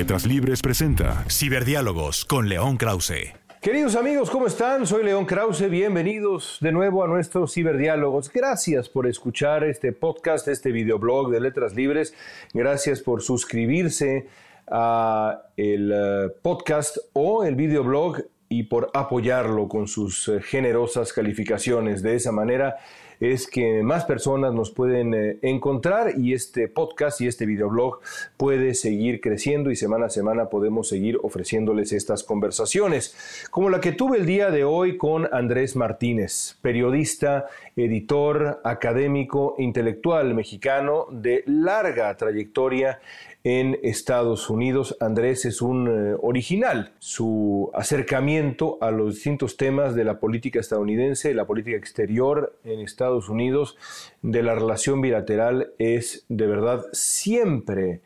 Letras Libres presenta Ciberdiálogos con León Krause. Queridos amigos, ¿cómo están? Soy León Krause, bienvenidos de nuevo a nuestros ciberdiálogos. Gracias por escuchar este podcast, este videoblog de Letras Libres. Gracias por suscribirse a el eh, podcast o el videoblog y por apoyarlo con sus eh, generosas calificaciones. De esa manera es que más personas nos pueden eh, encontrar y este podcast y este videoblog puede seguir creciendo y semana a semana podemos seguir ofreciéndoles estas conversaciones, como la que tuve el día de hoy con Andrés Martínez, periodista, editor, académico, intelectual mexicano de larga trayectoria en Estados Unidos. Andrés es un eh, original. Su acercamiento a los distintos temas de la política estadounidense, la política exterior en Estados Unidos, de la relación bilateral, es de verdad siempre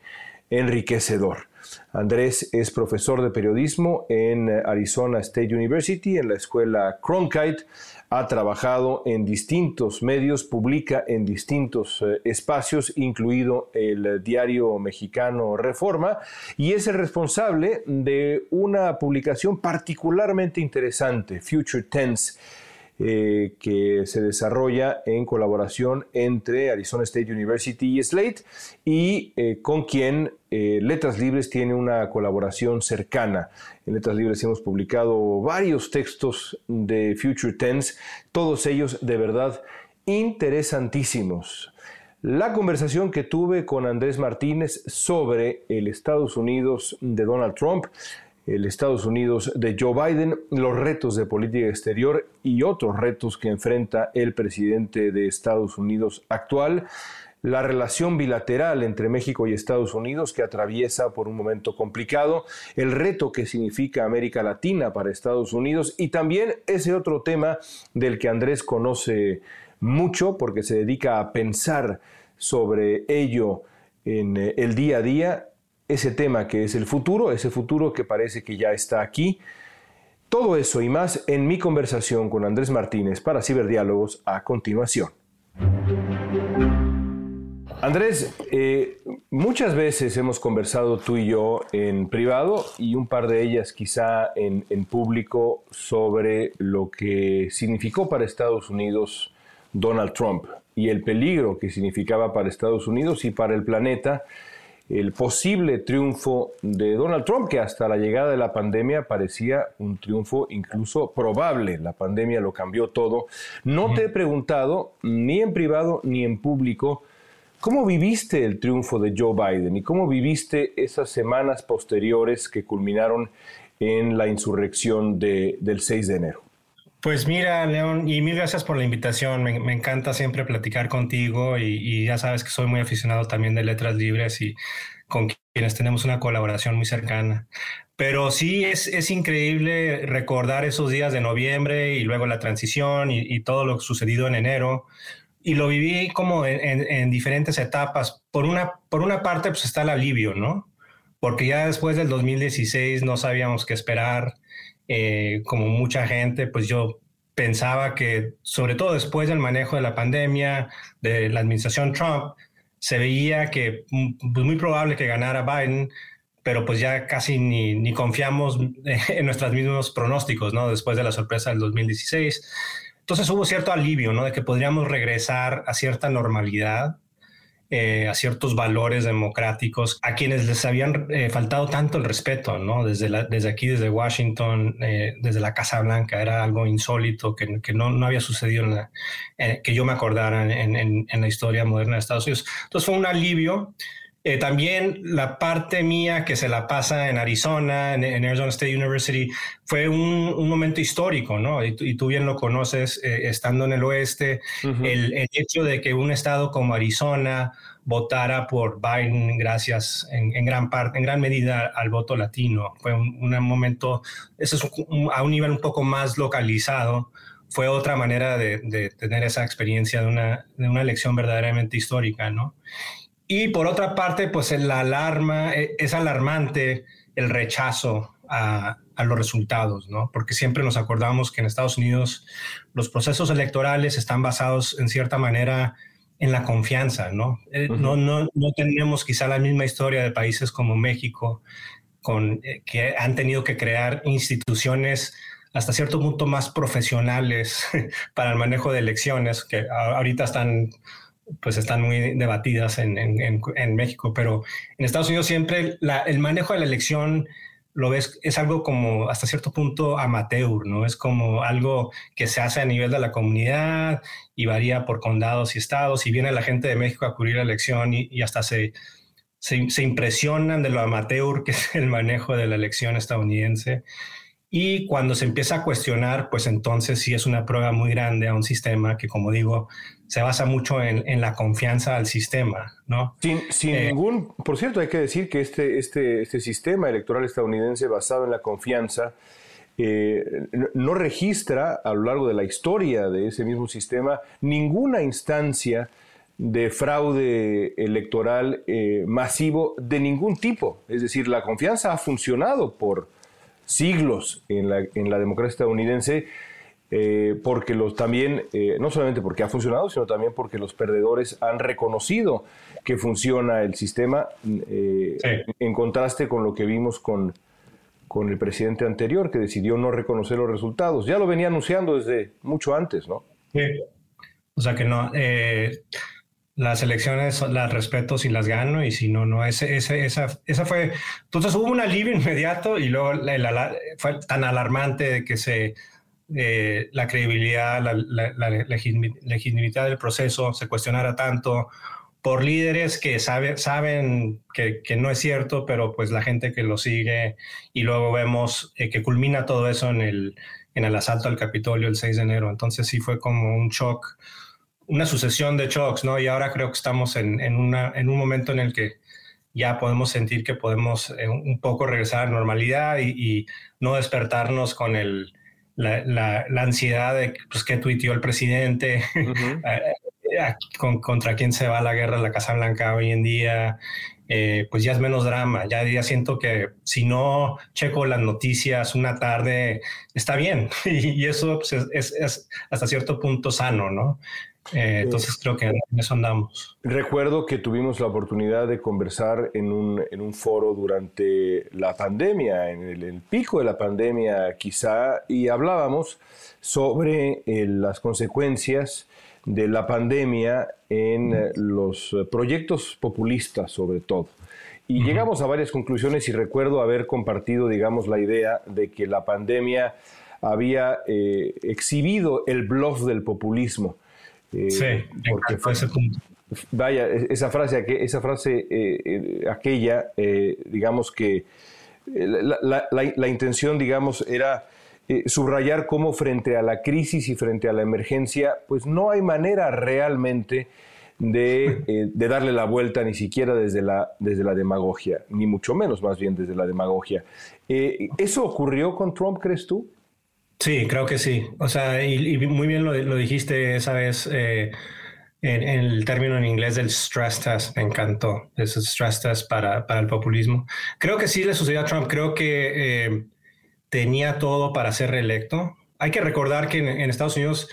enriquecedor. Andrés es profesor de periodismo en Arizona State University, en la escuela Cronkite. Ha trabajado en distintos medios, publica en distintos eh, espacios, incluido el diario mexicano Reforma, y es el responsable de una publicación particularmente interesante, Future Tense eh, que se desarrolla en colaboración entre Arizona State University y Slate y eh, con quien eh, Letras Libres tiene una colaboración cercana. En Letras Libres hemos publicado varios textos de Future Tense, todos ellos de verdad interesantísimos. La conversación que tuve con Andrés Martínez sobre el Estados Unidos de Donald Trump el Estados Unidos de Joe Biden, los retos de política exterior y otros retos que enfrenta el presidente de Estados Unidos actual, la relación bilateral entre México y Estados Unidos que atraviesa por un momento complicado, el reto que significa América Latina para Estados Unidos. Y también ese otro tema del que Andrés conoce mucho porque se dedica a pensar sobre ello en eh, el día a día ese tema que es el futuro, ese futuro que parece que ya está aquí. Todo eso y más en mi conversación con Andrés Martínez para Ciberdiálogos a continuación. Andrés, eh, muchas veces hemos conversado tú y yo en privado y un par de ellas quizá en, en público sobre lo que significó para Estados Unidos Donald Trump y el peligro que significaba para Estados Unidos y para el planeta el posible triunfo de Donald Trump, que hasta la llegada de la pandemia parecía un triunfo incluso probable. La pandemia lo cambió todo. No te he preguntado, ni en privado ni en público, ¿cómo viviste el triunfo de Joe Biden y cómo viviste esas semanas posteriores que culminaron en la insurrección del 6 de enero? Pues mira, León, y mil gracias por la invitación. Me, encanta siempre platicar contigo y, ya sabes que soy muy aficionado también de letras libres y con quienes tenemos una colaboración muy cercana. Pero sí es, es increíble recordar esos días de noviembre y luego la transición y, todo lo sucedido en enero. Y lo viví como en, diferentes etapas. Por una, por una parte, pues está el alivio, ¿no? Porque ya después del 2016 no sabíamos qué esperar eh, como mucha gente, pues yo pensaba que, sobre todo después del manejo de la pandemia, de la administración Trump, se veía que mm, pues muy probable que ganara Biden, pero pues ya casi ni, ni confiamos en nuestros mismos pronósticos, ¿no? Después de la sorpresa del 2016. Entonces hubo cierto alivio, ¿no? De que podríamos regresar a cierta normalidad eh, a ciertos valores democráticos a quienes les habían eh, faltado tanto el respeto, ¿no? Desde, desde aquí, desde Washington, eh, desde la Casa Blanca, era algo insólito que, que no, no, había sucedido, en la, que yo me acordara en, la historia moderna de Estados Unidos. Entonces fue un alivio Eh, también la parte mía que se la pasa en Arizona, en, Arizona State University, fue un, momento histórico, ¿no? Y, tú bien lo conoces, eh, estando en el oeste, el, hecho de que un estado como Arizona votara por Biden gracias en, gran parte, en gran medida al voto latino. Fue un, momento, eso es a un nivel un poco más localizado, fue otra manera de, tener esa experiencia de una, de una elección verdaderamente histórica, ¿no? Y por otra parte, pues la alarma, e, es alarmante el rechazo a, los resultados, ¿no? Porque siempre nos acordamos que en Estados Unidos los procesos electorales están basados en cierta manera en la confianza, ¿no? Eh, no, no, no tenemos quizá la misma historia de países como México, con, eh, que han tenido que crear instituciones hasta cierto punto más profesionales para el manejo de elecciones, que ahorita están pues están muy debatidas en, en, México, pero en Estados Unidos siempre el manejo de la elección lo ves, es algo como hasta cierto punto amateur, ¿no? Es como algo que se hace a nivel de la comunidad y varía por condados y estados y viene la gente de México a cubrir la elección y, y hasta se, se, se, impresionan de lo amateur que es el manejo de la elección estadounidense. Y cuando se empieza a cuestionar, pues entonces sí es una prueba muy grande a un sistema que, como digo, se basa mucho en, la confianza al sistema, ¿no? Sin, sin eh, ningún, por cierto, hay que decir que este, este, este sistema electoral estadounidense basado en la confianza eh, no registra a lo largo de la historia de ese mismo sistema ninguna instancia de fraude electoral eh, masivo de ningún tipo. Es decir, la confianza ha funcionado por siglos en la, en la democracia estadounidense, eh, porque los también, eh, no solamente porque ha funcionado, sino también porque los perdedores han reconocido que funciona el sistema, eh, en contraste con lo que vimos con, con el presidente anterior, que decidió no reconocer los resultados. Ya lo venía anunciando desde mucho antes, ¿no? Sí. O sea que no, las elecciones las respeto si las gano y si no, no, ese, ese, esa, esa fue, entonces hubo un alivio inmediato y luego fue tan alarmante de que se, eh, la credibilidad, la, la, legitimidad del proceso se cuestionara tanto por líderes que sabe, saben que, que, no es cierto, pero pues la gente que lo sigue y luego vemos eh, que culmina todo eso en el, en el asalto al Capitolio el 6 de enero. Entonces sí fue como un shock una sucesión de shocks, ¿no? Y ahora creo que estamos en, en, una, en un momento en el que ya podemos sentir que podemos eh, un poco regresar a la normalidad y, no despertarnos con el, la, la, ansiedad de pues, que tuiteó el presidente, eh, contra quién se va la guerra en la Casa Blanca hoy en día. Eh, pues ya es menos drama, ya, ya siento que si no checo las noticias una tarde, está bien, y, eso pues, es, es, hasta cierto punto sano, ¿no? Eh, entonces creo que en eso andamos. Recuerdo que tuvimos la oportunidad de conversar en un, en un foro durante la pandemia, en el, pico de la pandemia quizá, y hablábamos sobre eh, las consecuencias de la pandemia en eh, los proyectos populistas sobre todo. Y llegamos a varias conclusiones y recuerdo haber compartido, digamos, la idea de que la pandemia había exhibido el bluff del populismo eh, sí, porque fue ese punto. Vaya, esa frase, esa frase eh, eh, aquella, digamos que la, intención, digamos, era subrayar cómo frente a la crisis y frente a la emergencia, pues no hay manera realmente de, de, darle la vuelta ni siquiera desde la, desde la demagogia, ni mucho menos más bien desde la demagogia. ¿Eso ocurrió con Trump, crees tú? Sí, creo que sí. O sea, y, muy bien lo, dijiste esa vez eh, en, el término en inglés del stress test. Me encantó ese stress test para, para el populismo. Creo que sí le sucedió a Trump. Creo que eh, tenía todo para ser reelecto. Hay que recordar que en, Estados Unidos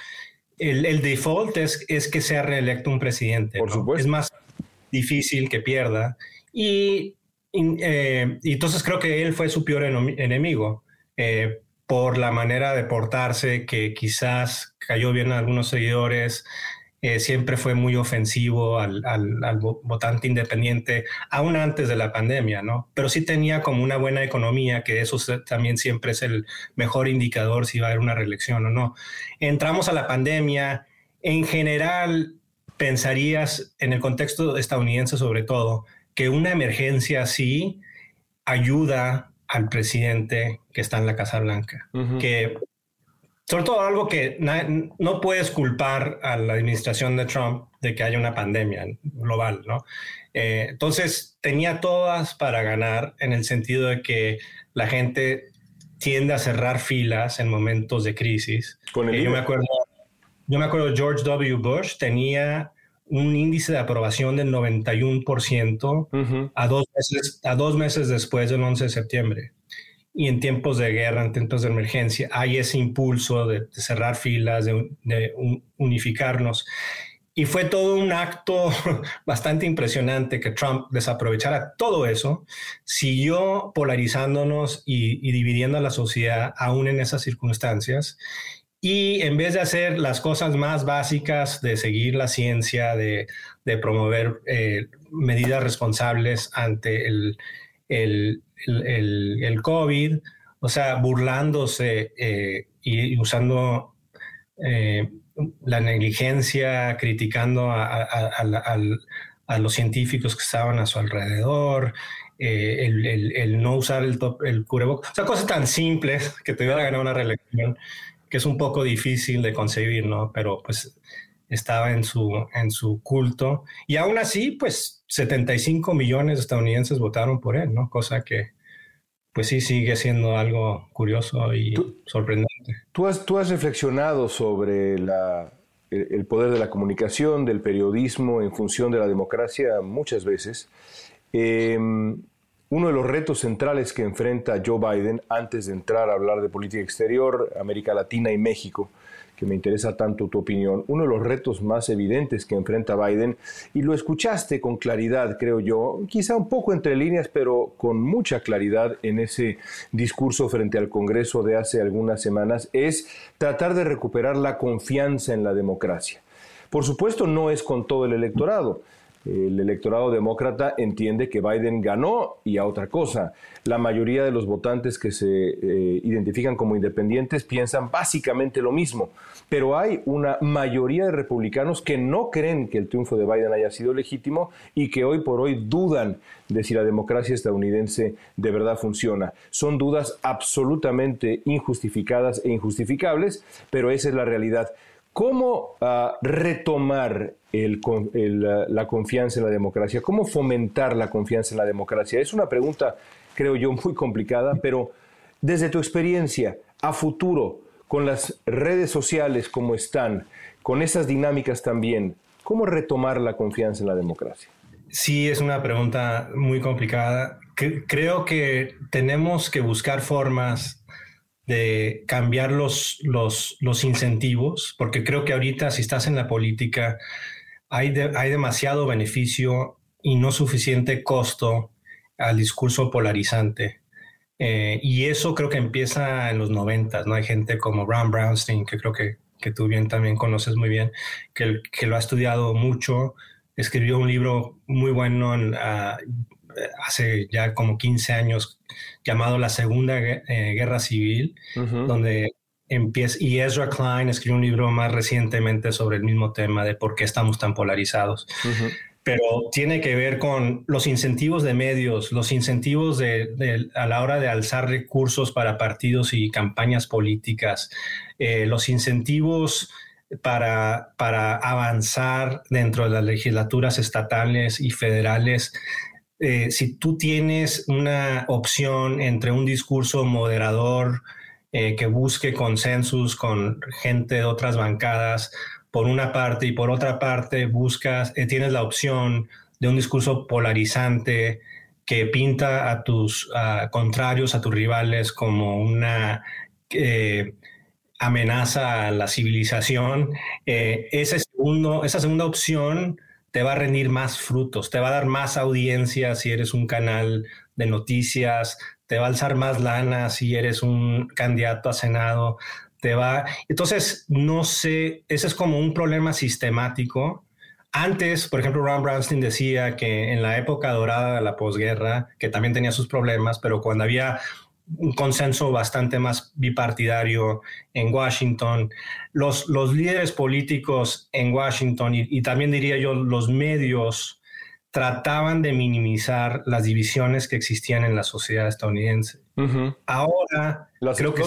el, default es, es, que sea reelecto un presidente. Por supuesto. Es más difícil que pierda. Y, eh, y, entonces creo que él fue su peor enemigo por la manera de portarse que quizás cayó bien a algunos seguidores, eh, siempre fue muy ofensivo al, votante independiente, aún antes de la pandemia, ¿no? Pero sí tenía como una buena economía, que eso también siempre es el mejor indicador si va a haber una reelección o no. Entramos a la pandemia, en general, pensarías, en el contexto estadounidense sobre todo, que una emergencia así ayuda al presidente que está en la Casa Blanca, que sobre todo algo que no puedes culpar a la administración de Trump de que haya una pandemia global, ¿no? Eh, entonces tenía todas para ganar en el sentido de que la gente tiende a cerrar filas en momentos de crisis. Eh, yo me acuerdo, yo me acuerdo George W. Bush tenía un índice de aprobación del 91% a, dos meses, a dos meses después del 11 de septiembre. Y en tiempos de guerra, en tiempos de emergencia, hay ese impulso de, cerrar filas, de, unificarnos. Y fue todo un acto bastante impresionante que Trump desaprovechara todo eso, siguió polarizándonos y, y dividiendo a la sociedad aún en esas circunstancias. Y en vez de hacer las cosas más básicas de seguir la ciencia, de, de promover eh, medidas responsables ante el, el, el, el, COVID, o sea, burlándose eh, y, usando eh, la negligencia, criticando a, a, los científicos que estaban a su alrededor, el, el, no usar el, top, el cubrebocas, o sea, cosas tan simples que te iban a ganar una reelección que es un poco difícil de concebir, ¿no? Pero pues estaba en su, en su culto. Y aún así, pues 75 millones de estadounidenses votaron por él, ¿no? Cosa que, pues sí, sigue siendo algo curioso y sorprendente. Tú has, tú has reflexionado sobre la, el, poder de la comunicación, del periodismo en función de la democracia muchas veces. Em, uno de los retos centrales que enfrenta Joe Biden antes de entrar a hablar de política exterior, América Latina y México, que me interesa tanto tu opinión, uno de los retos más evidentes que enfrenta Biden, y lo escuchaste con claridad, creo yo, quizá un poco entre líneas, pero con mucha claridad en ese discurso frente al Congreso de hace algunas semanas, es tratar de recuperar la confianza en la democracia. Por supuesto, no es con todo el electorado el electorado demócrata entiende que Biden ganó y a otra cosa. La mayoría de los votantes que se eh, identifican como independientes piensan básicamente lo mismo, pero hay una mayoría de republicanos que no creen que el triunfo de Biden haya sido legítimo y que hoy por hoy dudan de si la democracia estadounidense de verdad funciona. Son dudas absolutamente injustificadas e injustificables, pero esa es la realidad. ¿Cómo ah, retomar la confianza en la democracia? ¿Cómo fomentar la confianza en la democracia? Es una pregunta, creo yo, muy complicada, pero desde tu experiencia a futuro, con las redes sociales como están, con esas dinámicas también, ¿cómo retomar la confianza en la democracia? Sí, es una pregunta muy complicada. Creo que tenemos que buscar formas de cambiar los, los, los, incentivos, porque creo que ahorita si estás en la política hay, hay demasiado beneficio y no suficiente costo al discurso polarizante. Eh, y eso creo que empieza en los noventas, ¿no? Hay gente como Ron Brownstein, que creo que, que tú bien también conoces muy bien, que, que lo ha estudiado mucho, escribió un libro muy bueno en, uh, hace ya como 15 años llamado La Segunda eh, Guerra Civil, donde empieza, y Ezra Klein escribió un libro más recientemente sobre el mismo tema de por qué estamos tan polarizados. Pero tiene que ver con los incentivos de medios, los incentivos de, a la hora de alzar recursos para partidos y campañas políticas, eh, los incentivos para, para avanzar dentro de las legislaturas estatales y federales eh, si tú tienes una opción entre un discurso moderador eh, que busque consensus con gente de otras bancadas, por una parte, y por otra parte buscas, eh, tienes la opción de un discurso polarizante que pinta a tus contrarios, a tus rivales como una amenaza a la civilización. esa segunda opción te va a rendir más frutos, te va a dar más audiencia si eres un canal de noticias, te va a alzar más lana si eres un candidato a Senado, te va... Entonces, no sé, ese es como un problema sistemático. Antes, por ejemplo, Ron Brownstein decía que en la época dorada de la posguerra, que también tenía sus problemas, pero cuando había un consenso bastante más bipartidario en Washington. Los, los líderes políticos en Washington y, también diría yo los medios trataban de minimizar las divisiones que existían en la sociedad estadounidense. Ahora, creo que,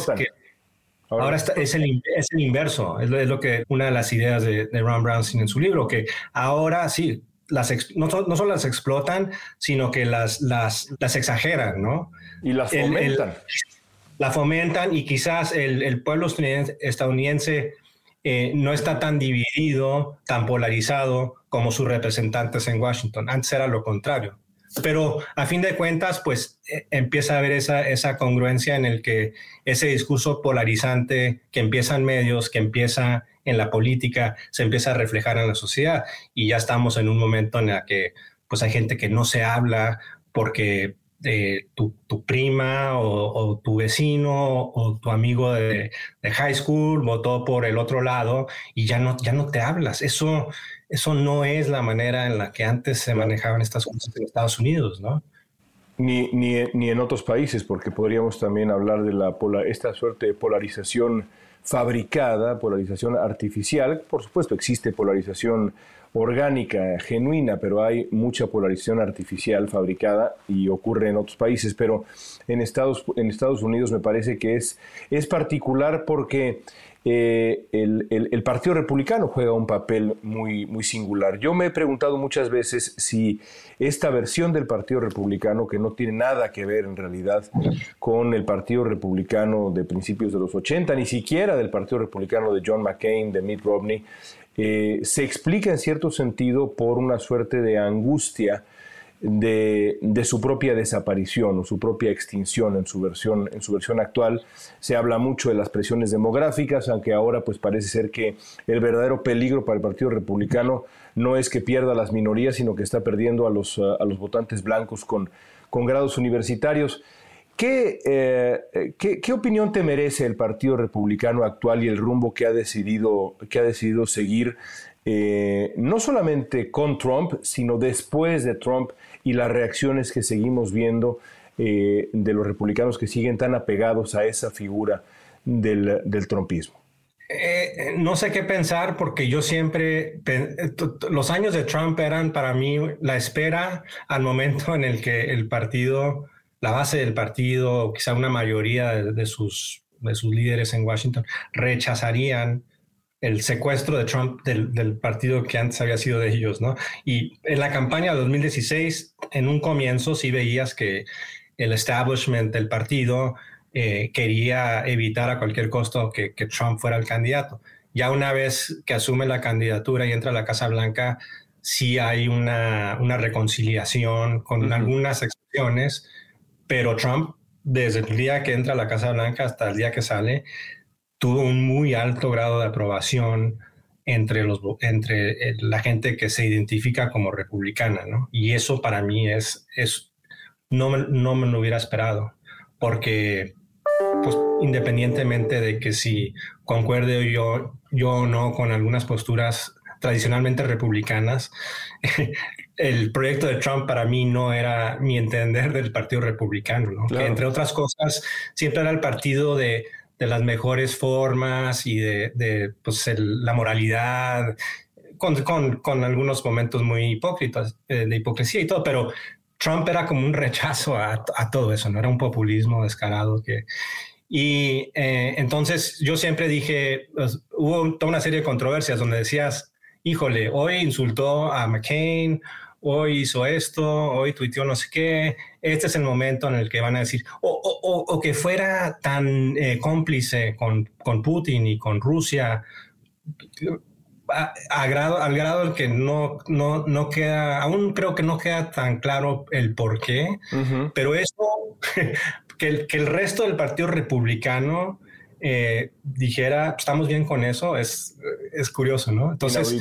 ahora, es, el, es, el, inverso, es lo, que una de las ideas de, Ron Brownstein en su libro, que ahora sí, las no, no, solo las explotan, sino que las, las, las exageran, ¿no? Y las fomentan. la fomentan y quizás el, el pueblo estadounidense eh, no está tan dividido, tan polarizado como sus representantes en Washington. Antes era lo contrario. Pero a fin de cuentas, pues eh, empieza a haber esa, esa congruencia en el que ese discurso polarizante que empieza en medios, que empieza en la política, se empieza a reflejar en la sociedad. Y ya estamos en un momento en el que pues hay gente que no se habla porque tu, prima o, tu vecino o tu amigo de, high school votó por el otro lado y ya no, ya no te hablas. Eso, eso no es la manera en la que antes se manejaban estas cosas en Estados Unidos, ¿no? Ni, ni, ni en otros países, porque podríamos también hablar de la esta suerte de polarización fabricada, polarización artificial. Por supuesto, existe polarización orgánica, genuina, pero hay mucha polarización artificial fabricada y ocurre en otros países, pero en Estados, en Estados Unidos me parece que es, particular porque eh, el, Partido Republicano juega un papel muy, muy singular. Yo me he preguntado muchas veces si esta versión del Partido Republicano, que no tiene nada que ver en realidad con el Partido Republicano de principios de los 80, ni siquiera del Partido Republicano de John McCain, de Mitt Romney, eh, se explica en cierto sentido por una suerte de angustia de, su propia desaparición o su propia extinción en su, versión, en su versión actual. Se habla mucho de las presiones demográficas, aunque ahora pues parece ser que el verdadero peligro para el Partido Republicano no es que pierda las minorías, sino que está perdiendo a los, a los votantes blancos con, con grados universitarios. Eh, ¿Qué, qué, opinión te merece el Partido Republicano actual y el rumbo que ha decidido, que ha decidido seguir, eh, no solamente con Trump, sino después de Trump y las reacciones que seguimos viendo eh, de los republicanos que siguen tan apegados a esa figura del, del trumpismo? no sé qué pensar porque yo siempre, los años de Trump eran para mí la espera al momento en el que el partido la base del partido, quizá una mayoría de, sus, de sus líderes en Washington, rechazarían el secuestro de Trump del, partido que antes había sido de ellos, ¿no? Y en la campaña de 2016, en un comienzo sí veías que el establishment del partido eh, quería evitar a cualquier costo que, Trump fuera el candidato. Ya una vez que asume la candidatura y entra a la Casa Blanca, sí hay una, reconciliación con algunas excepciones, pero Trump, desde el día que entra a la Casa Blanca hasta el día que sale, tuvo un muy alto grado de aprobación entre, los, entre eh, la gente que se identifica como republicana, ¿no? Y eso para mí es, es no, no me lo hubiera esperado, porque pues, independientemente de que si concuerde yo, yo o no con algunas posturas tradicionalmente republicanas, el proyecto de Trump para mí no era mi entender del Partido Republicano, que entre otras cosas siempre era el partido de, las mejores formas y de, pues, la moralidad, con, algunos momentos muy hipócritas, eh, de hipocresía y todo, pero Trump era como un rechazo a, todo eso, no era un populismo descarado que... Y eh, entonces yo siempre dije, pues, hubo toda una serie de controversias donde decías, híjole, hoy insultó a McCain, hoy hizo esto, hoy tuiteó no sé qué, este es el momento en el que van a decir, o, que fuera tan eh, cómplice con, con, Putin y con Rusia, a, grado, al grado que no, no, no queda, aún creo que no queda tan claro el por qué, pero eso, que el, que el resto del Partido Republicano eh, dijera, estamos bien con eso, es, es curioso, ¿no? Entonces...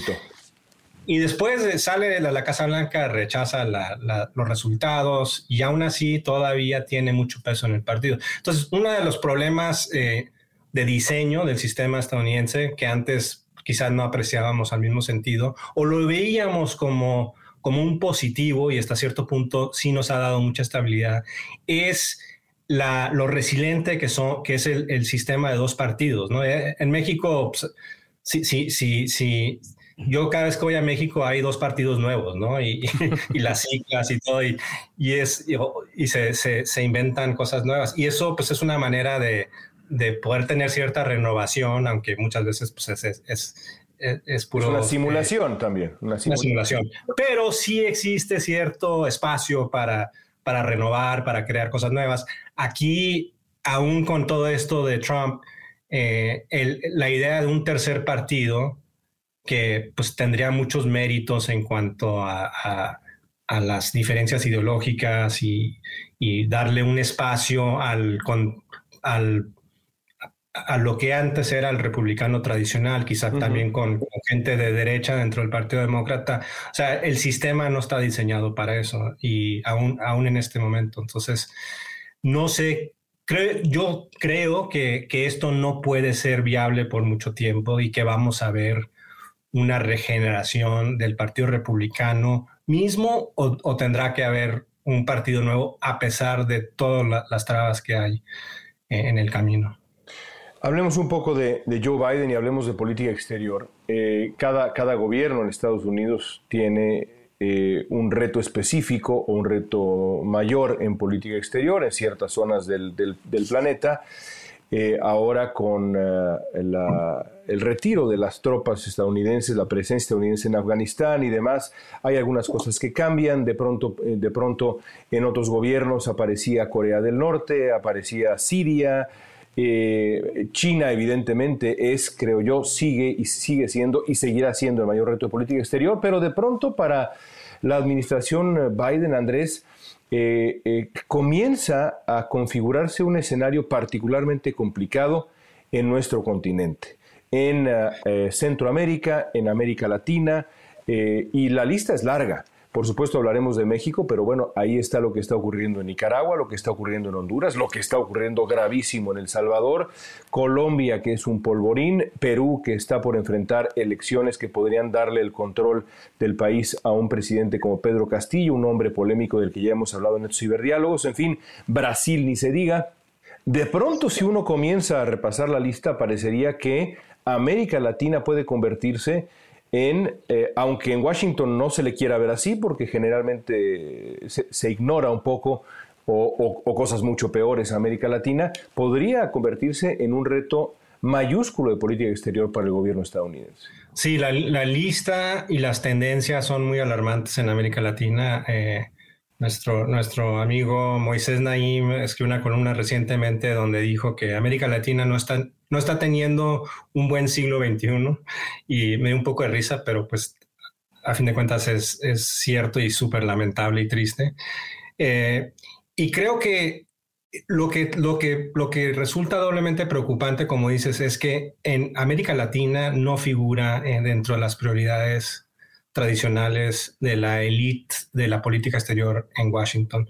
Y después sale de la, Casa Blanca, rechaza los resultados y aún así todavía tiene mucho peso en el partido. Entonces, uno de los problemas eh, de diseño del sistema estadounidense que antes quizás no apreciábamos al mismo sentido o lo veíamos como, como un positivo y hasta cierto punto sí nos ha dado mucha estabilidad, es la, lo resiliente que, son, que es el, sistema de dos partidos. ¿no? Eh, en México, pues, sí, sí, sí yo cada vez que voy a México hay dos partidos nuevos, ¿no? Y, las siglas y todo, y, es, y, se, se, inventan cosas nuevas. Y eso pues es una manera de, de poder tener cierta renovación, aunque muchas veces pues, es, es, es, puro... una simulación también. Una simulación. Pero sí existe cierto espacio para, para renovar, para crear cosas nuevas. Aquí, aún con todo esto de Trump, eh, la idea de un tercer partido que pues tendría muchos méritos en cuanto a, a, las diferencias ideológicas y, y, darle un espacio al, al a lo que antes era el republicano tradicional, quizá también con, gente de derecha dentro del Partido Demócrata. O sea, el sistema no está diseñado para eso y aún, aún en este momento. Entonces, no sé, creo, yo creo que, que, esto no puede ser viable por mucho tiempo y que vamos a ver una regeneración del Partido Republicano mismo o, tendrá que haber un partido nuevo a pesar de todas las trabas que hay en el camino. Hablemos un poco de, Joe Biden y hablemos de política exterior. Eh, cada, cada gobierno en Estados Unidos tiene eh, un reto específico o un reto mayor en política exterior en ciertas zonas del, planeta. Eh, ahora con el retiro de las tropas estadounidenses, la presencia estadounidense en Afganistán y demás, hay algunas cosas que cambian. De pronto, de pronto en otros gobiernos aparecía Corea del Norte, aparecía Siria. Eh, China, evidentemente, es, creo yo, sigue y sigue siendo y seguirá siendo el mayor reto de política exterior, pero de pronto para la administración Biden, Andrés, eh, eh, comienza a configurarse un escenario particularmente complicado en nuestro continente, en Centroamérica, en América Latina, y la lista es larga. Por supuesto hablaremos de México, pero bueno, ahí está lo que está ocurriendo en Nicaragua, lo que está ocurriendo en Honduras, lo que está ocurriendo gravísimo en El Salvador, Colombia, que es un polvorín, Perú, que está por enfrentar elecciones que podrían darle el control del país a un presidente como Pedro Castillo, un hombre polémico del que ya hemos hablado en estos ciberdiálogos, en fin, Brasil ni se diga. De pronto, si uno comienza a repasar la lista, parecería que América Latina puede convertirse en, eh, aunque en Washington no se le quiera ver así, porque generalmente se, ignora un poco o, cosas mucho peores en América Latina, podría convertirse en un reto mayúsculo de política exterior para el gobierno estadounidense. Sí, la, lista y las tendencias son muy alarmantes en América Latina. Eh, nuestro, nuestro amigo Moisés Naim escribió una columna recientemente donde dijo que América Latina no está no está teniendo un buen siglo XXI y me dio un poco de risa, pero pues a fin de cuentas es, cierto y súper lamentable y triste. Eh, y creo que lo que, lo, que, lo que resulta doblemente preocupante, como dices, es que en América Latina no figura eh, dentro de las prioridades tradicionales de la élite de la política exterior en Washington.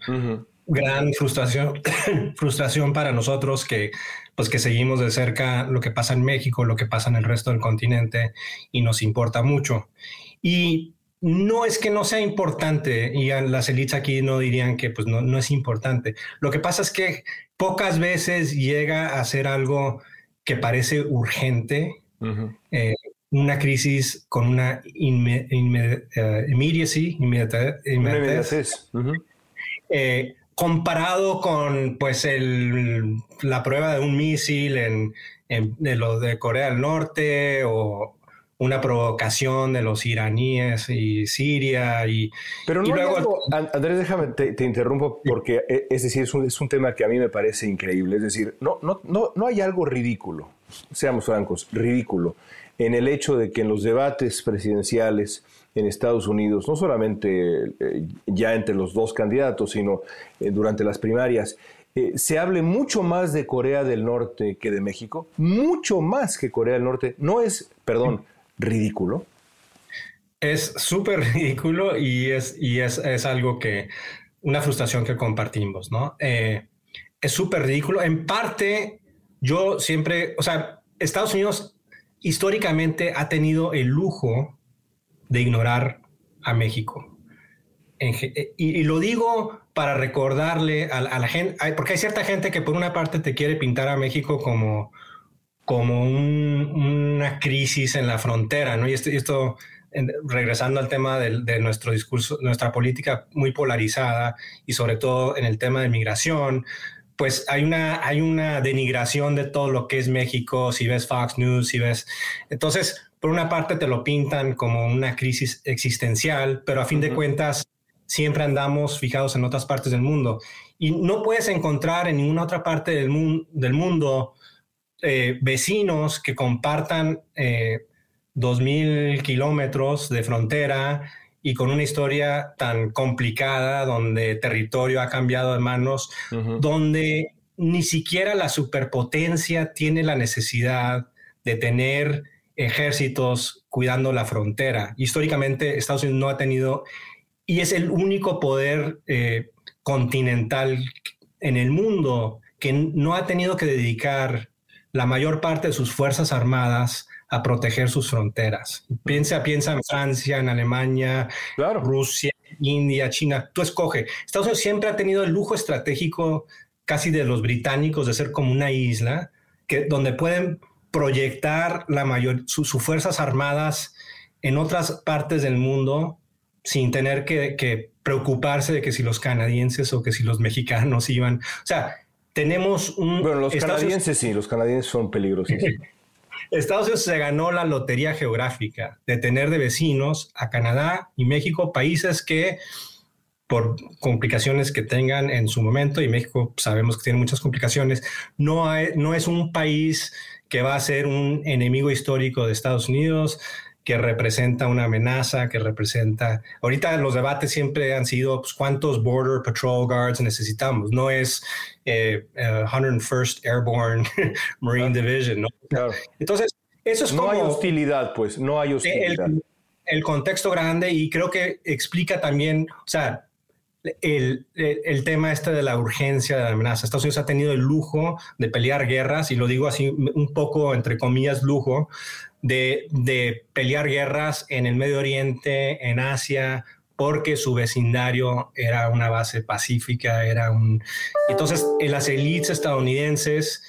Gran frustración, frustración para nosotros que pues que seguimos de cerca lo que pasa en México, lo que pasa en el resto del continente y nos importa mucho. Y no es que no sea importante y las élites aquí no dirían que pues no, no es importante. Lo que pasa es que pocas veces llega a ser algo que parece urgente, eh, una crisis con una inme, eh, immediacy, inmediatez, comparado con pues el, la prueba de un misil en, de lo de Corea del Norte o una provocación de los iraníes y Siria y pero no luego, Andrés déjame te, interrumpo porque eh, es decir es un, es un, tema que a mí me parece increíble. Es decir no no no no hay algo ridículo seamos francos ridículo en el hecho de que en los debates presidenciales en Estados Unidos, no solamente eh, ya entre los dos candidatos, sino eh, durante las primarias, eh, se hable mucho más de Corea del Norte que de México, mucho más que Corea del Norte. ¿No es, perdón, ridículo? Es súper ridículo y, es, y es, es, algo que, una frustración que compartimos, ¿no? es súper ridículo. En parte, yo siempre, o sea, Estados Unidos históricamente ha tenido el lujo de ignorar a México. Eh, y, lo digo para recordarle a, la gente, porque hay cierta gente que por una parte te quiere pintar a México como como una crisis en la frontera, ¿no? Y esto, regresando al tema de, nuestro discurso, nuestra política muy polarizada y sobre todo en el tema de migración, pues hay una, hay una denigración de todo lo que es México, si ves Fox News, si ves... Entonces, por una parte te lo pintan como una crisis existencial, pero a fin de cuentas siempre andamos fijados en otras partes del mundo. Y no puedes encontrar en ninguna otra parte del, del mundo eh, vecinos que compartan eh, 2.000 kilómetros de frontera y con una historia tan complicada donde territorio ha cambiado de manos, donde ni siquiera la superpotencia tiene la necesidad de tener ejércitos cuidando la frontera. Históricamente Estados Unidos no ha tenido, y es el único poder eh, continental en el mundo que no ha tenido que dedicar la mayor parte de sus fuerzas armadas a proteger sus fronteras. Piensa, piensa en Francia, en Alemania, Rusia, India, China. Tú escoge. Estados Unidos siempre ha tenido el lujo estratégico casi de los británicos de ser como una isla que, donde pueden proyectar la mayor, sus fuerzas armadas en otras partes del mundo sin tener que, preocuparse de que si los canadienses o que si los mexicanos iban. O sea, tenemos un... Bueno, los canadienses sí, los canadienses son peligrosos. Estados Unidos se ganó la lotería geográfica de tener de vecinos a Canadá y México, países que por complicaciones que tengan en su momento, y México sabemos que tiene muchas complicaciones, no, no es un país que va a ser un enemigo histórico de Estados Unidos, que representa una amenaza, que representa... Ahorita los debates siempre han sido pues, cuántos Border Patrol Guards necesitamos, no es 101st eh, Airborne Marine Division, ¿no? Entonces, eso es no como... No hay hostilidad, pues, no hay hostilidad. El, contexto grande y creo que explica también, o sea, el, el, tema este de la urgencia de la amenaza. Estados Unidos ha tenido el lujo de pelear guerras, y lo digo así un poco entre comillas lujo, de, de pelear guerras en el Medio Oriente, en Asia, porque su vecindario era una base pacífica, era un... Entonces, en las élites estadounidenses,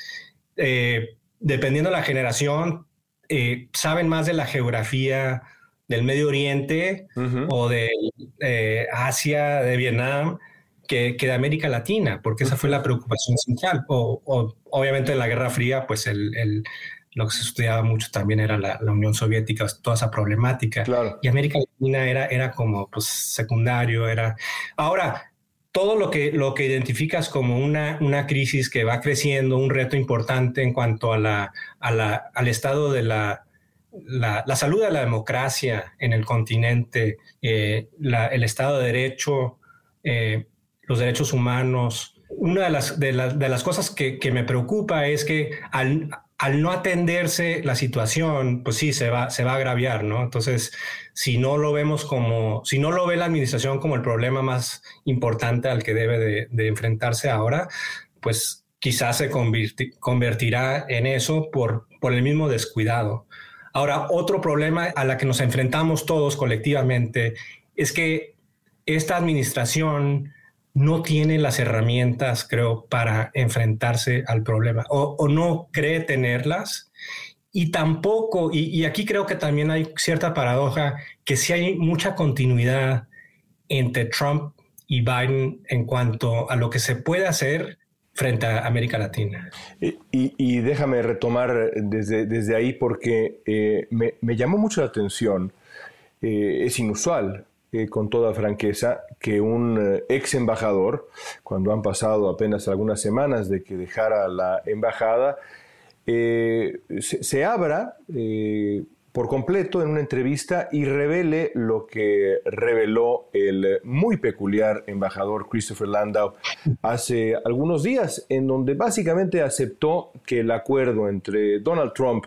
eh, dependiendo de la generación, eh, saben más de la geografía del Medio Oriente o de eh, Asia, de Vietnam, que, de América Latina, porque esa fue la preocupación central. O, obviamente en la Guerra Fría, pues el, lo que se estudiaba mucho también era la, Unión Soviética, toda esa problemática. Y América Latina era, era como pues, secundario, era... Ahora, todo lo que, lo que identificas como una, una crisis que va creciendo, un reto importante en cuanto a la, a la al estado de la, la, la, salud de la democracia en el continente, eh, el Estado de Derecho, eh, los derechos humanos. Una de las, de, de las cosas que, que, me preocupa es que al, al no atenderse la situación, pues sí, se va, se va a agraviar, ¿no? Entonces, si no lo vemos como, si no lo ve la administración como el problema más importante al que debe de, enfrentarse ahora, pues quizás se convertirá en eso por, por el mismo descuidado. Ahora, otro problema a la que nos enfrentamos todos colectivamente es que esta administración no tiene las herramientas, creo, para enfrentarse al problema o, no cree tenerlas. Y tampoco, y, aquí creo que también hay cierta paradoja, que si hay mucha continuidad entre Trump y Biden en cuanto a lo que se puede hacer frente a América Latina. Y, déjame retomar desde, desde ahí porque eh, me, llamó mucho la atención, eh, es inusual eh, con toda franqueza, que un ex embajador, cuando han pasado apenas algunas semanas de que dejara la embajada, se, abra por completo en una entrevista y revele lo que reveló el muy peculiar embajador Christopher Landau hace algunos días, en donde básicamente aceptó que el acuerdo entre Donald Trump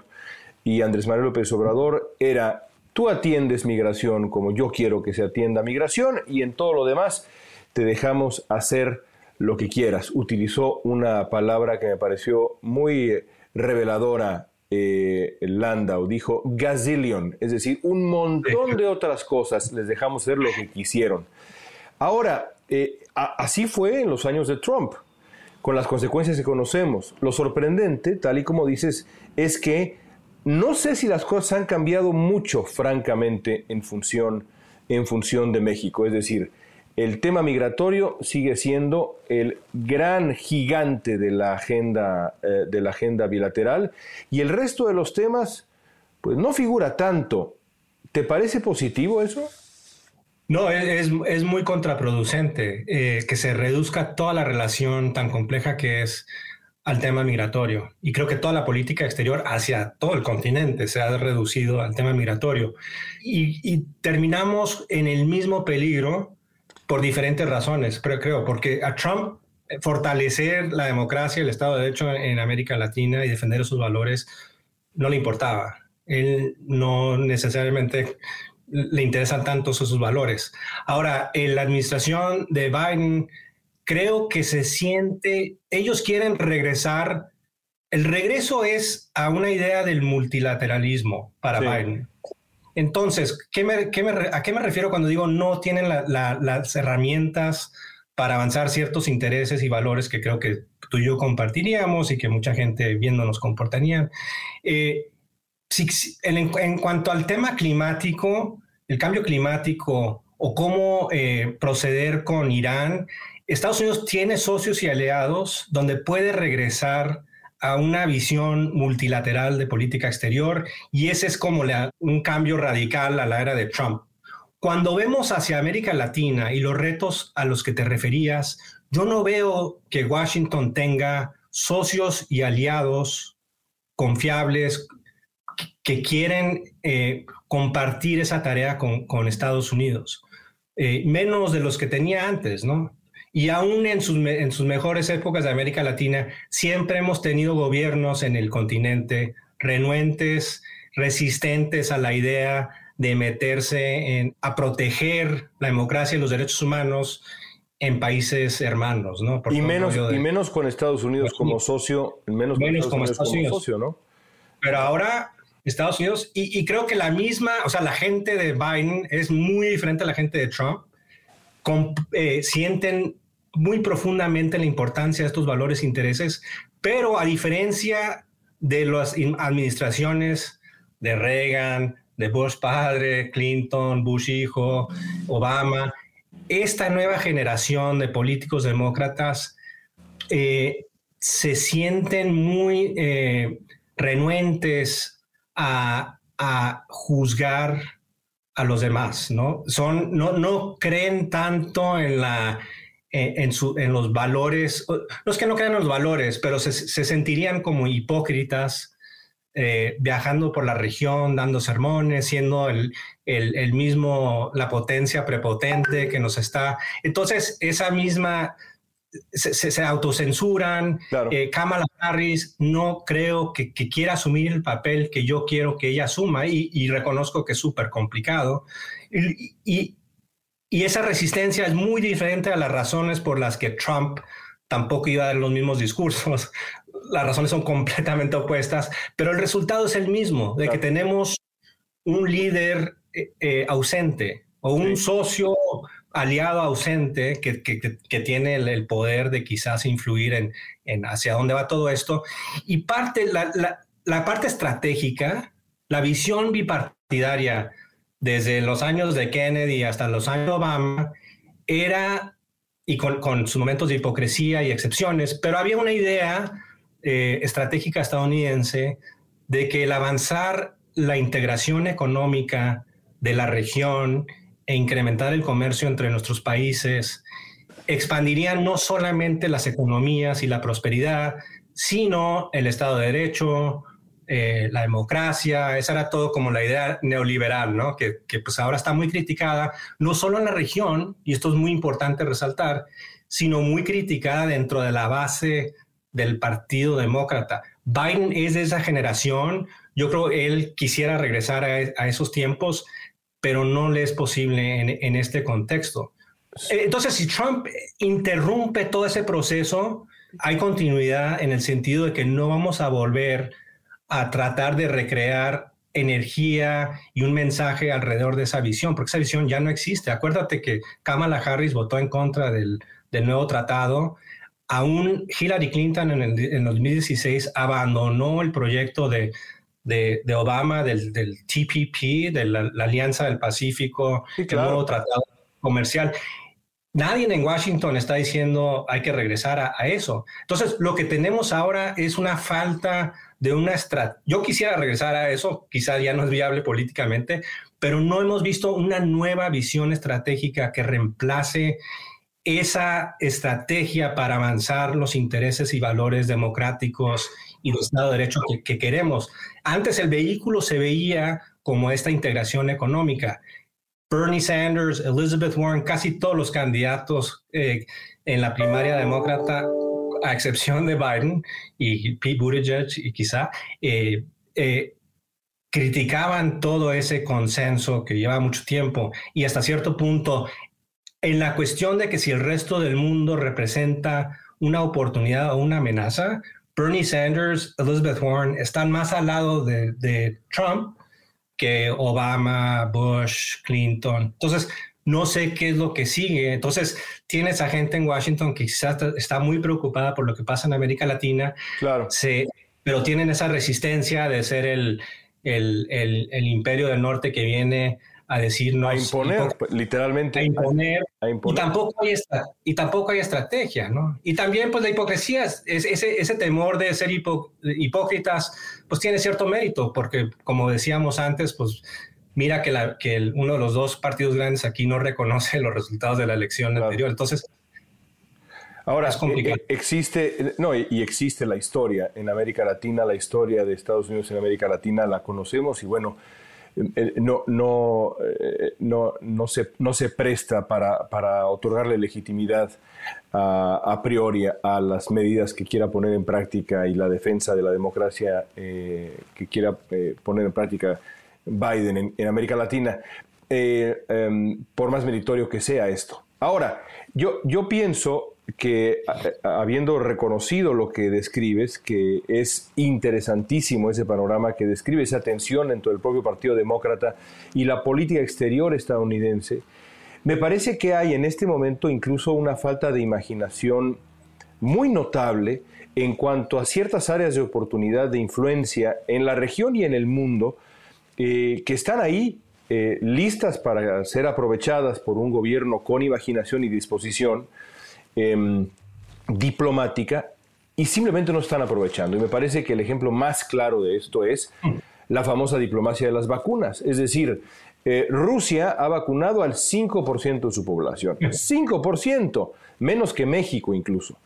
y Andrés Manuel López Obrador era Tú atiendes migración como yo quiero que se atienda migración y en todo lo demás te dejamos hacer lo que quieras. Utilizó una palabra que me pareció muy reveladora eh, Landau. Dijo gazillion, es decir, un montón de otras cosas. Les dejamos hacer lo que quisieron. Ahora, eh, así fue en los años de Trump con las consecuencias que conocemos. Lo sorprendente, tal y como dices, es que no sé si las cosas han cambiado mucho, francamente, en función, en función de México. Es decir, el tema migratorio sigue siendo el gran gigante de la agenda, eh, de la agenda bilateral y el resto de los temas pues no figura tanto. ¿Te parece positivo eso? No, es, es muy contraproducente eh, que se reduzca toda la relación tan compleja que es al tema migratorio. Y creo que toda la política exterior hacia todo el continente se ha reducido al tema migratorio. Y, y terminamos en el mismo peligro por diferentes razones, pero creo, porque a Trump eh, fortalecer la democracia, el Estado de Derecho en América Latina y defender sus valores no le importaba. Él no necesariamente le interesan tanto sus valores. Ahora, en la administración de Biden, creo que se siente, ellos quieren regresar, el regreso es a una idea del multilateralismo para Biden. Entonces, ¿a qué me refiero cuando digo no tienen las herramientas para avanzar ciertos intereses y valores que creo que tú y yo compartiríamos y que mucha gente viendo nos? Eh, en, cuanto al tema climático, el cambio climático o cómo eh, proceder con Irán, Estados Unidos tiene socios y aliados donde puede regresar a una visión multilateral de política exterior y ese es como un cambio radical a la era de Trump. Cuando vemos hacia América Latina y los retos a los que te referías, yo no veo que Washington tenga socios y aliados confiables que quieren eh, compartir esa tarea con, Estados Unidos, eh, menos de los que tenía antes, ¿no? Y aún en sus, en sus mejores épocas de América Latina, siempre hemos tenido gobiernos en el continente renuentes, resistentes a la idea de meterse en, a proteger la democracia y los derechos humanos en países hermanos, ¿no? y, menos, y menos con Estados Unidos como socio, menos, menos como Estados Unidos como socio, ¿no? Pero ahora Estados Unidos, y, y, creo que la misma, o sea, la gente de Biden es muy diferente a la gente de Trump, eh, sienten muy profundamente la importancia de estos valores e intereses, pero a diferencia de las administraciones de Reagan, de Bush padre, Clinton, Bush hijo, Obama, esta nueva generación de políticos demócratas eh, se sienten muy eh, renuentes a, a juzgar a los demás, ¿no? Son, no, no creen tanto en la, en, su, en, los valores, no es que no crean en los valores, pero se, se sentirían como hipócritas eh, viajando por la región, dando sermones, siendo el, el, el, mismo, la potencia prepotente que nos está. Entonces, esa misma se, autocensuran. Eh, Kamala Harris no creo que, quiera asumir el papel que yo quiero que ella asuma y, reconozco que es súper complicado. Y, esa resistencia es muy diferente a las razones por las que Trump tampoco iba a dar los mismos discursos. Las razones son completamente opuestas, pero el resultado es el mismo, de que tenemos un líder eh, eh, ausente o un socio aliado ausente que, tiene el, poder de quizás influir en, hacia dónde va todo esto. Y parte, la, parte estratégica, la visión bipartidaria desde los años de Kennedy hasta los años de Obama, era, y con, sus momentos de hipocresía y excepciones, pero había una idea eh, estratégica estadounidense de que el avanzar la integración económica de la región e incrementar el comercio entre nuestros países, expandirían no solamente las economías y la prosperidad, sino el Estado de Derecho, eh, la democracia, esa era todo como la idea neoliberal, ¿no? Que, que, pues ahora está muy criticada, no solo en la región, y esto es muy importante resaltar, sino muy criticada dentro de la base del Partido Demócrata. Biden es de esa generación, yo creo él quisiera regresar a esos tiempos pero no le es posible en, este contexto. Entonces, si Trump interrumpe todo ese proceso, hay continuidad en el sentido de que no vamos a volver a tratar de recrear energía y un mensaje alrededor de esa visión, porque esa visión ya no existe. Acuérdate que Kamala Harris votó en contra del, nuevo tratado. aún Hillary Clinton en el, 2016 abandonó el proyecto de, de, Obama, del, TPP, de la, Alianza del Pacífico, el nuevo tratado comercial. Nadie en Washington está diciendo hay que regresar a, eso. Entonces, lo que tenemos ahora es una falta de una estrategia. Yo quisiera regresar a eso, quizá ya no es viable políticamente, pero no hemos visto una nueva visión estratégica que reemplace esa estrategia para avanzar los intereses y valores democráticos y de Estado de Derecho que, queremos. Antes el vehículo se veía como esta integración económica. Bernie Sanders, Elizabeth Warren, casi todos los candidatos eh, en la primaria demócrata, a excepción de Biden y Pete Buttigieg y quizá, eh, eh, criticaban todo ese consenso que lleva mucho tiempo y hasta cierto punto en la cuestión de que si el resto del mundo representa una oportunidad o una amenaza, Bernie Sanders, Elizabeth Warren están más al lado de, Trump que Obama, Bush, Clinton. Entonces, no sé qué es lo que sigue. Entonces, tienes a gente en Washington que quizás está muy preocupada por lo que pasa en América Latina, claro. pero tienen esa resistencia de ser el, el imperio del norte que viene a decirnos... A imponer, literalmente. A imponer. Y, tampoco hay y tampoco hay estrategia, ¿no? Y también, pues, la hipocresía, es, ese, ese temor de ser hipócritas, pues tiene cierto mérito, porque, como decíamos antes, pues, mira que, la, que uno de los dos partidos grandes aquí no reconoce los resultados de la elección anterior. Entonces, Ahora, es complicado. Eh, existe, no, y existe la historia en América Latina, la historia de Estados Unidos en América Latina la conocemos y bueno, eh, no, no, eh, no, no, se, no se presta para, para otorgarle legitimidad a, priori a las medidas que quiera poner en práctica y la defensa de la democracia eh, que quiera poner en práctica Biden en, América Latina, em, por más meritorio que sea esto. Ahora, yo, yo pienso que habiendo reconocido lo que describes, que es interesantísimo ese panorama que describe esa tensión entre el propio Partido Demócrata y la política exterior estadounidense, me parece que hay en este momento incluso una falta de imaginación muy notable en cuanto a ciertas áreas de oportunidad de influencia en la región y en el mundo eh, que están ahí eh, listas para ser aprovechadas por un gobierno con imaginación y disposición Em, diplomática y simplemente no están aprovechando. Y me parece que el ejemplo más claro de esto es la famosa diplomacia de las vacunas. Es decir, eh, Rusia ha vacunado al 5% de su población. 5%, menos que México incluso.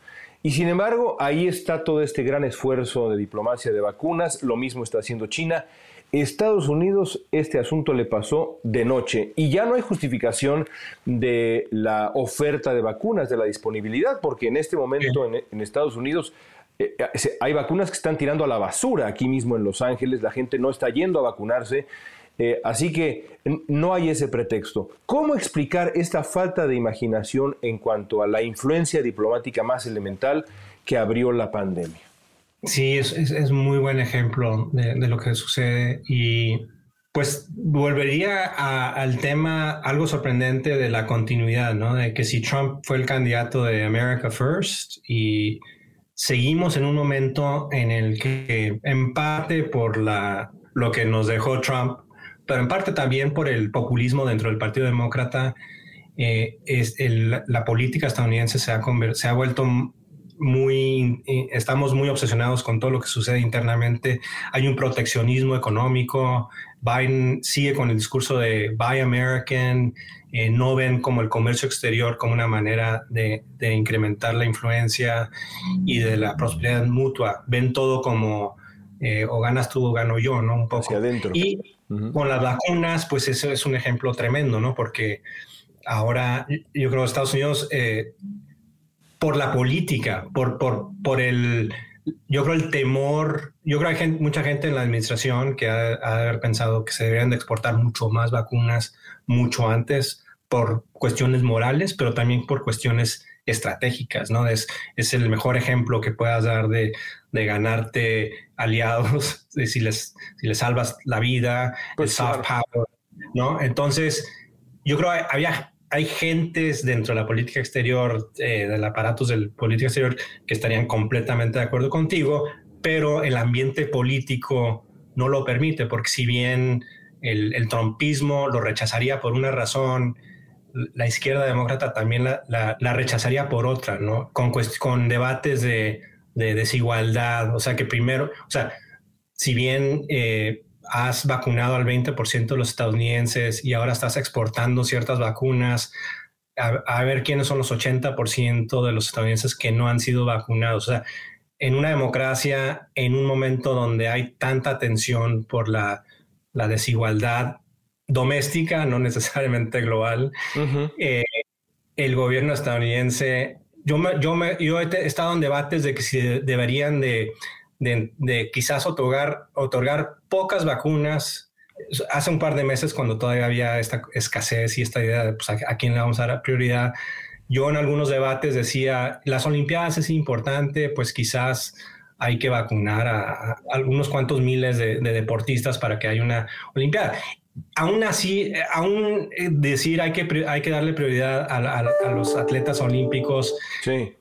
Y sin embargo, ahí está todo este gran esfuerzo de diplomacia de vacunas. Lo mismo está haciendo China. Estados Unidos este asunto le pasó de noche y ya no hay justificación de la oferta de vacunas, de la disponibilidad, porque en este momento en, Estados Unidos eh, eh, hay vacunas que están tirando a la basura aquí mismo en Los Ángeles, la gente no está yendo a vacunarse, eh, así que no hay ese pretexto. ¿Cómo explicar esta falta de imaginación en cuanto a la influencia diplomática más elemental que abrió la pandemia? Sí, es, es, muy buen ejemplo de, de, lo que sucede y pues volvería al tema algo sorprendente de la continuidad, ¿no? De que si Trump fue el candidato de America First y seguimos en un momento en el que en parte por la, lo que nos dejó Trump, pero en parte también por el populismo dentro del Partido Demócrata, eh, es el, la política estadounidense se ha, se ha vuelto muy, eh, estamos muy obsesionados con todo lo que sucede internamente. Hay un proteccionismo económico. Biden sigue con el discurso de Buy American. Eh, no ven como el comercio exterior como una manera de, incrementar la influencia y de la prosperidad mutua. Ven todo como eh, o ganas tú o gano yo, ¿no? Un poco. Hacia adentro. Y con las vacunas, pues eso es un ejemplo tremendo, ¿no? Porque ahora yo creo que Estados Unidos por la política, por, por, por el, yo creo el temor, yo creo que hay mucha gente en la administración que ha, ha pensado que se deberían de exportar mucho más vacunas mucho antes por cuestiones morales, pero también por cuestiones estratégicas, ¿no? Es, es el mejor ejemplo que puedas dar de, de ganarte aliados, de si les, si les salvas la vida, el pues soft power, ¿no? Entonces, yo creo que había hay gentes dentro de la política exterior, eh, del aparato de política exterior, que estarían completamente de acuerdo contigo, pero el ambiente político no lo permite, porque si bien el, el trompismo lo rechazaría por una razón, la izquierda demócrata también la, rechazaría por otra, ¿no? Con, con debates de, desigualdad, o sea que primero, o sea, si bien eh, has vacunado al 20% de los estadounidenses y ahora estás exportando ciertas vacunas, a, ver quiénes son los 80% de los estadounidenses que no han sido vacunados. O sea, en una democracia, en un momento donde hay tanta tensión por la, la desigualdad doméstica, no necesariamente global, eh, el gobierno estadounidense, yo, me, yo, me, yo he estado en debates de que si deberían de, de, quizás otorgar, otorgar pocas vacunas. Hace un par de meses, cuando todavía había esta escasez y esta idea de pues, a, quién le vamos a dar prioridad, yo en algunos debates decía, las Olimpiadas es importante, pues quizás hay que vacunar a, algunos cuantos miles de, de, deportistas para que haya una Olimpiada aún así, eh, aún eh, decir hay que, hay que darle prioridad a, los atletas olímpicos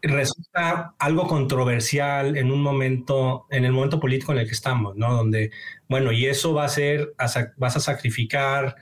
resulta algo controversial en un momento, en el momento político en el que estamos, ¿no? Donde, bueno, y eso va a ser, vas a sacrificar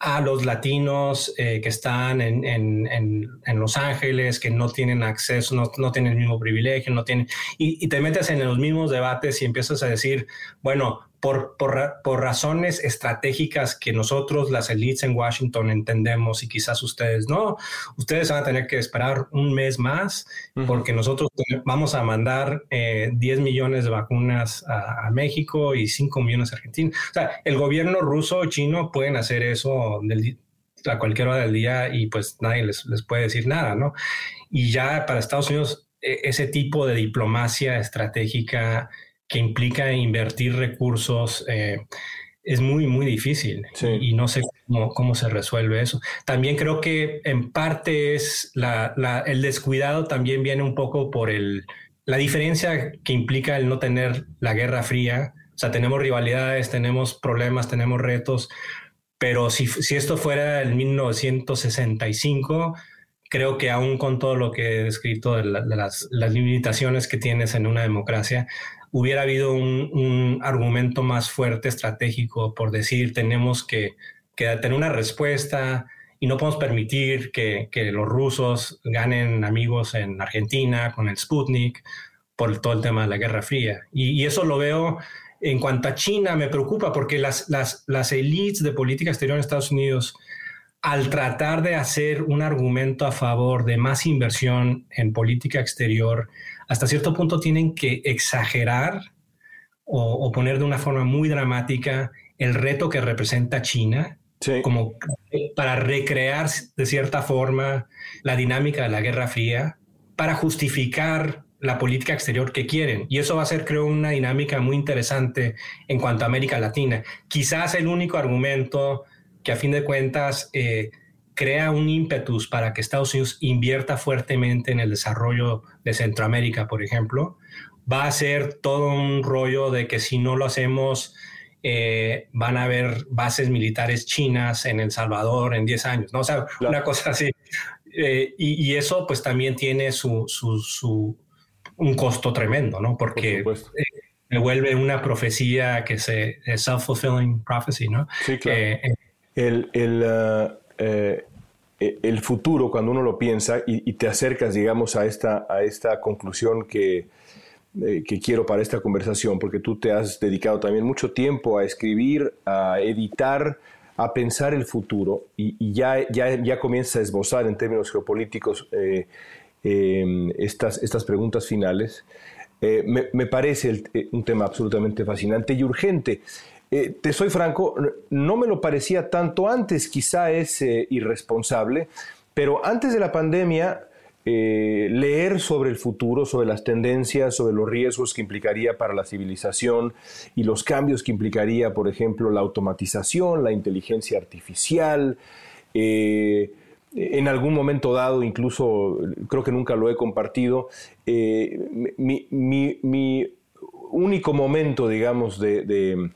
a los latinos eh, que están en, en, Los Ángeles, que no tienen acceso, no, no tienen el mismo privilegio, no tienen, y, y, te metes en los mismos debates y empiezas a decir, bueno, por, por, razones estratégicas que nosotros, las elites en Washington, entendemos y quizás ustedes no. Ustedes van a tener que esperar un mes más porque nosotros vamos a mandar 10 eh, millones de vacunas a, México y 5 millones a Argentina. O sea, el gobierno ruso o chino pueden hacer eso a cualquier hora del día y pues nadie les, les puede decir nada, ¿no? Y ya para Estados Unidos, e, ese tipo de diplomacia estratégica que implica invertir recursos eh, es muy, muy difícil y no sé cómo, cómo, se resuelve eso. También creo que en parte es la, el descuidado también viene un poco por el, la diferencia que implica el no tener la Guerra Fría. O sea, tenemos rivalidades, tenemos problemas, tenemos retos, pero si, si esto fuera el 1965, creo que aún con todo lo que he descrito de, las, las, limitaciones que tienes en una democracia, hubiera habido un, argumento más fuerte estratégico por decir tenemos que, tener una respuesta y no podemos permitir que, los rusos ganen amigos en Argentina con el Sputnik por todo el tema de la Guerra Fría. Y, eso lo veo en cuanto a China, me preocupa porque las, las, las élites de política exterior en Estados Unidos, al tratar de hacer un argumento a favor de más inversión en política exterior, hasta cierto punto tienen que exagerar o, poner de una forma muy dramática el reto que representa China, como para recrear de cierta forma la dinámica de la Guerra Fría, para justificar la política exterior que quieren. Y eso va a ser, creo, una dinámica muy interesante en cuanto a América Latina. Quizás el único argumento que a fin de cuentas eh, crea un ímpetus para que Estados Unidos invierta fuertemente en el desarrollo de Centroamérica, por ejemplo, va a ser todo un rollo de que si no lo hacemos, eh, van a haber bases militares chinas en El Salvador en 10 años, ¿no? O sea, una cosa así. Eh, y, eso pues también tiene su, su, un costo tremendo, ¿no? Porque me vuelve una profecía que se, self-fulfilling prophecy, ¿no? Sí, claro. El, el eh, e, el futuro, cuando uno lo piensa y, te acercas, digamos, a esta, a esta conclusión que, eh, que quiero para esta conversación, porque tú te has dedicado también mucho tiempo a escribir, a editar, a pensar el futuro y, ya, ya, ya comienza a esbozar en términos geopolíticos eh, em, estas, estas preguntas finales. me, me, parece un tema absolutamente fascinante y urgente. Eh, te soy franco, no me lo parecía tanto antes, quizá es eh, irresponsable, pero antes de la pandemia, eh, leer sobre el futuro, sobre las tendencias, sobre los riesgos que implicaría para la civilización y los cambios que implicaría, por ejemplo, la automatización, la inteligencia artificial, en algún momento dado, incluso creo que nunca lo he compartido, mi, único momento, digamos, de de,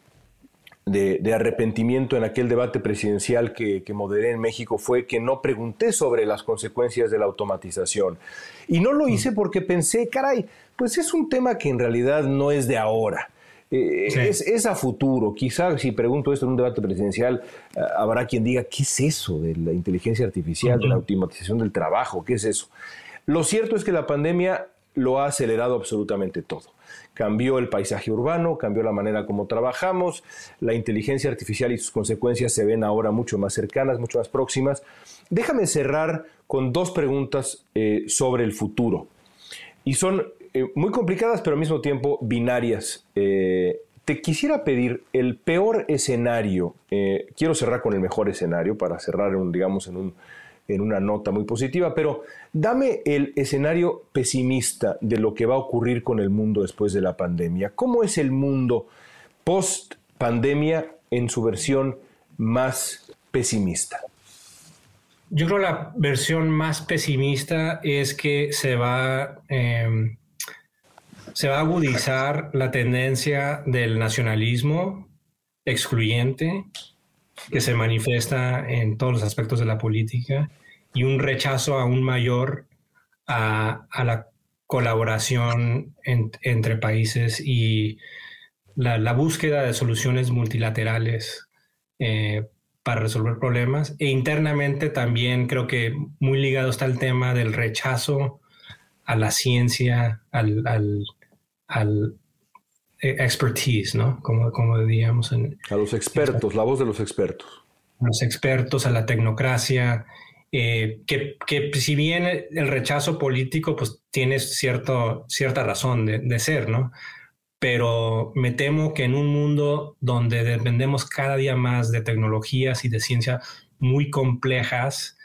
arrepentimiento en aquel debate presidencial que, que, moderé en México fue que no pregunté sobre las consecuencias de la automatización. Y no lo mm. hice porque pensé, caray, pues es un tema que en realidad no es de ahora. Eh, es, a futuro. Quizá si pregunto esto en un debate presidencial, eh, habrá quien diga, ¿qué es eso de la inteligencia artificial, de la automatización del trabajo? ¿Qué es eso? Lo cierto es que la pandemia lo ha acelerado absolutamente todo. Cambió el paisaje urbano, cambió la manera como trabajamos, la inteligencia artificial y sus consecuencias se ven ahora mucho más cercanas, mucho más próximas. Déjame cerrar con dos preguntas eh, sobre el futuro. Y son eh, muy complicadas, pero al mismo tiempo binarias. Eh, te quisiera pedir el peor escenario. Quiero cerrar con el mejor escenario para cerrar, digamos, en, un, en una nota muy positiva, pero dame el escenario pesimista de lo que va a ocurrir con el mundo después de la pandemia. ¿Cómo es el mundo post pandemia en su versión más pesimista? Yo creo la versión más pesimista es que se va em, se va a agudizar la tendencia del nacionalismo excluyente que se manifiesta en todos los aspectos de la política y un rechazo aún mayor a, la colaboración entre países y la, búsqueda de soluciones multilaterales eh, para resolver problemas. E internamente también creo que muy ligado está el tema del rechazo a la ciencia, al, al eh, expertise, ¿no? Como, como diríamos en... A los expertos, la voz de los expertos. A los expertos, a la tecnocracia, eh, que, que, si bien el rechazo político pues tiene cierto, cierta razón de, ser, ¿no? Pero me temo que en un mundo donde dependemos cada día más de tecnologías y de ciencia muy complejas,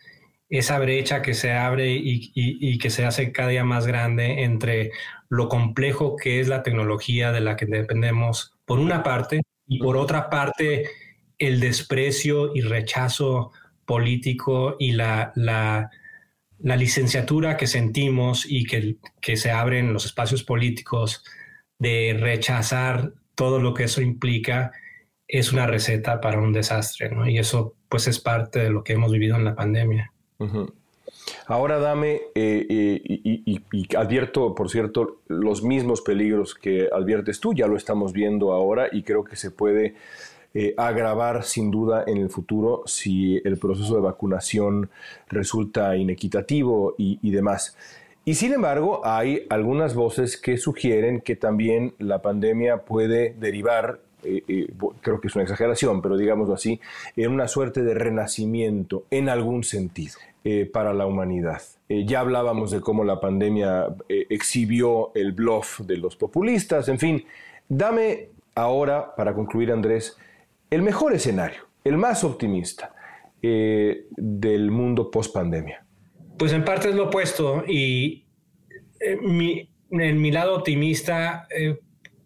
esa brecha que se abre y, y, que se hace cada día más grande entre lo complejo que es la tecnología de la que dependemos, por una parte, y por otra parte, el desprecio y rechazo político y la, la, licenciatura que sentimos y que, que se abren los espacios políticos de rechazar todo lo que eso implica, es una receta para un desastre, ¿no? Y eso pues es parte de lo que hemos vivido en la pandemia. Ahora dame, eh, eh, y, advierto, por cierto, los mismos peligros que adviertes tú, ya lo estamos viendo ahora y creo que se puede eh, agravar sin duda en el futuro si el proceso de vacunación resulta inequitativo y demás. Y sin embargo, hay algunas voces que sugieren que también la pandemia puede derivar creo que es una exageración, pero digámoslo así, en una suerte de renacimiento en algún sentido. Eh, para la humanidad. Eh, ya hablábamos de cómo la pandemia eh, exhibió el bluff de los populistas, en fin, dame ahora, para concluir Andrés, el mejor escenario, el más optimista del mundo post pandemia. Pues en parte es lo opuesto y en mi lado optimista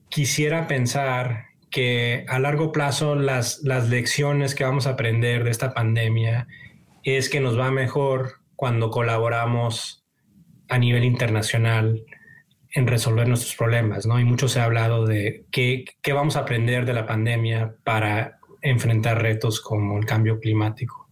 quisiera pensar que a largo plazo las, las lecciones que vamos a aprender de esta pandemia es que nos va mejor cuando colaboramos a nivel internacional en resolver nuestros problemas, ¿no? Y mucho se ha hablado de qué, qué vamos a aprender de la pandemia para enfrentar retos como el cambio climático.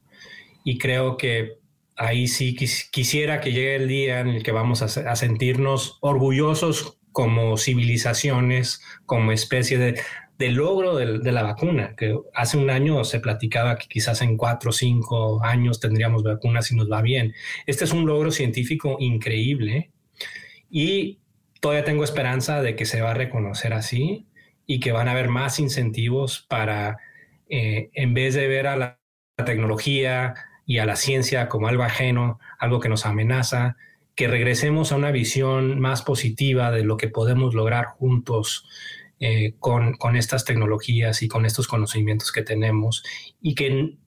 Y creo que ahí sí quisiera que llegue el día en el que vamos a, a sentirnos orgullosos como civilizaciones, como especie de del logro de, la vacuna, que hace un año se platicaba que quizás en cuatro o cinco años tendríamos vacunas si nos va bien. Este es un logro científico increíble y todavía tengo esperanza de que se va a reconocer así y que van a haber más incentivos para, eh, en vez de ver a la, tecnología y a la ciencia como algo ajeno, algo que nos amenaza, que regresemos a una visión más positiva de lo que podemos lograr juntos eh, con, estas tecnologías y con estos conocimientos que tenemos y que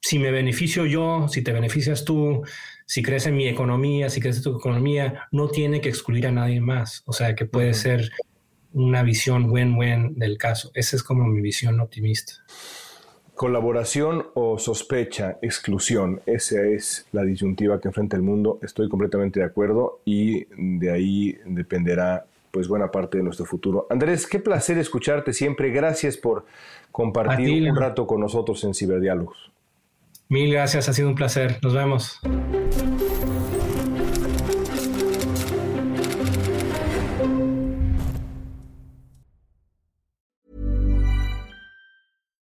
si me beneficio yo, si te beneficias tú, si crece mi economía, si crece tu economía, no tiene que excluir a nadie más. O sea, que puede ser una visión buen-buen del caso. Esa es como mi visión optimista. Colaboración o sospecha, exclusión, esa es la disyuntiva que enfrenta el mundo. Estoy completamente de acuerdo y de ahí dependerá pues buena parte de nuestro futuro. Andrés, qué placer escucharte siempre. Gracias por compartir un rato con nosotros en Ciberdiálogos. Mil gracias, ha sido un placer. Nos vemos.